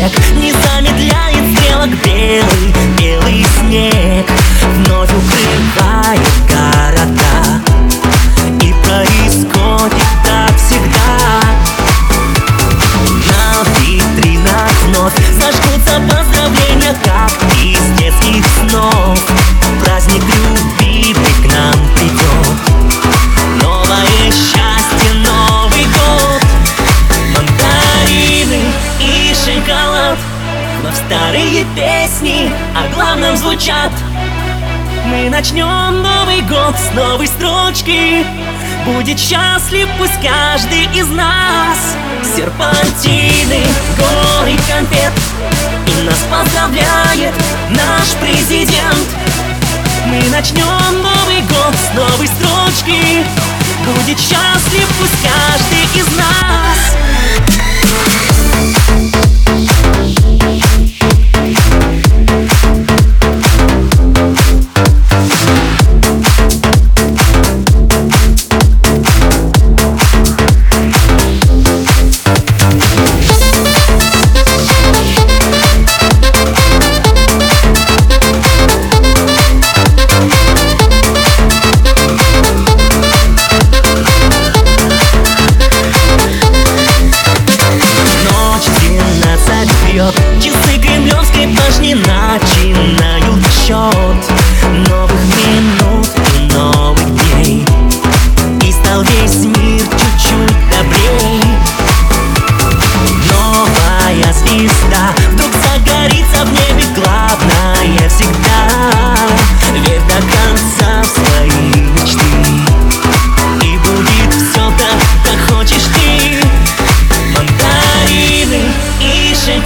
Морозных век старые песни о главном звучат. Мы начнем Новый год с новой строчки. Будет счастлив пусть каждый из нас. Серпантины,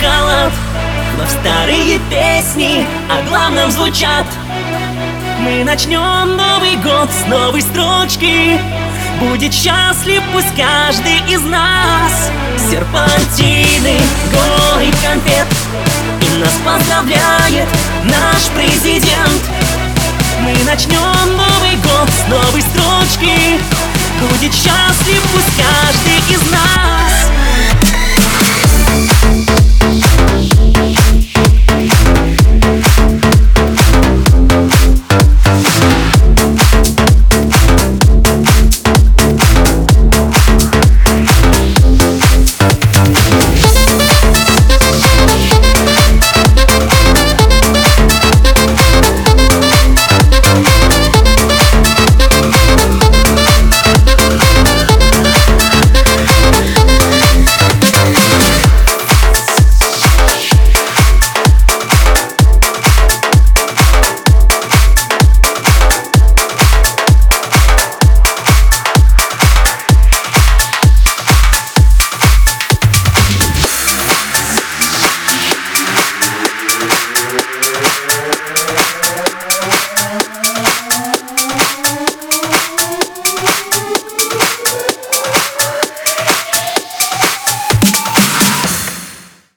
шоколад Вновь старые песни о главном звучат. Мы начнем Новый год с новой строчки. Будет счастлив пусть каждый из нас. Серпантины, горы конфет. И нас поздравляет наш президент. Мы начнем Новый год с новой строчки. Будет счастлив пусть каждый из нас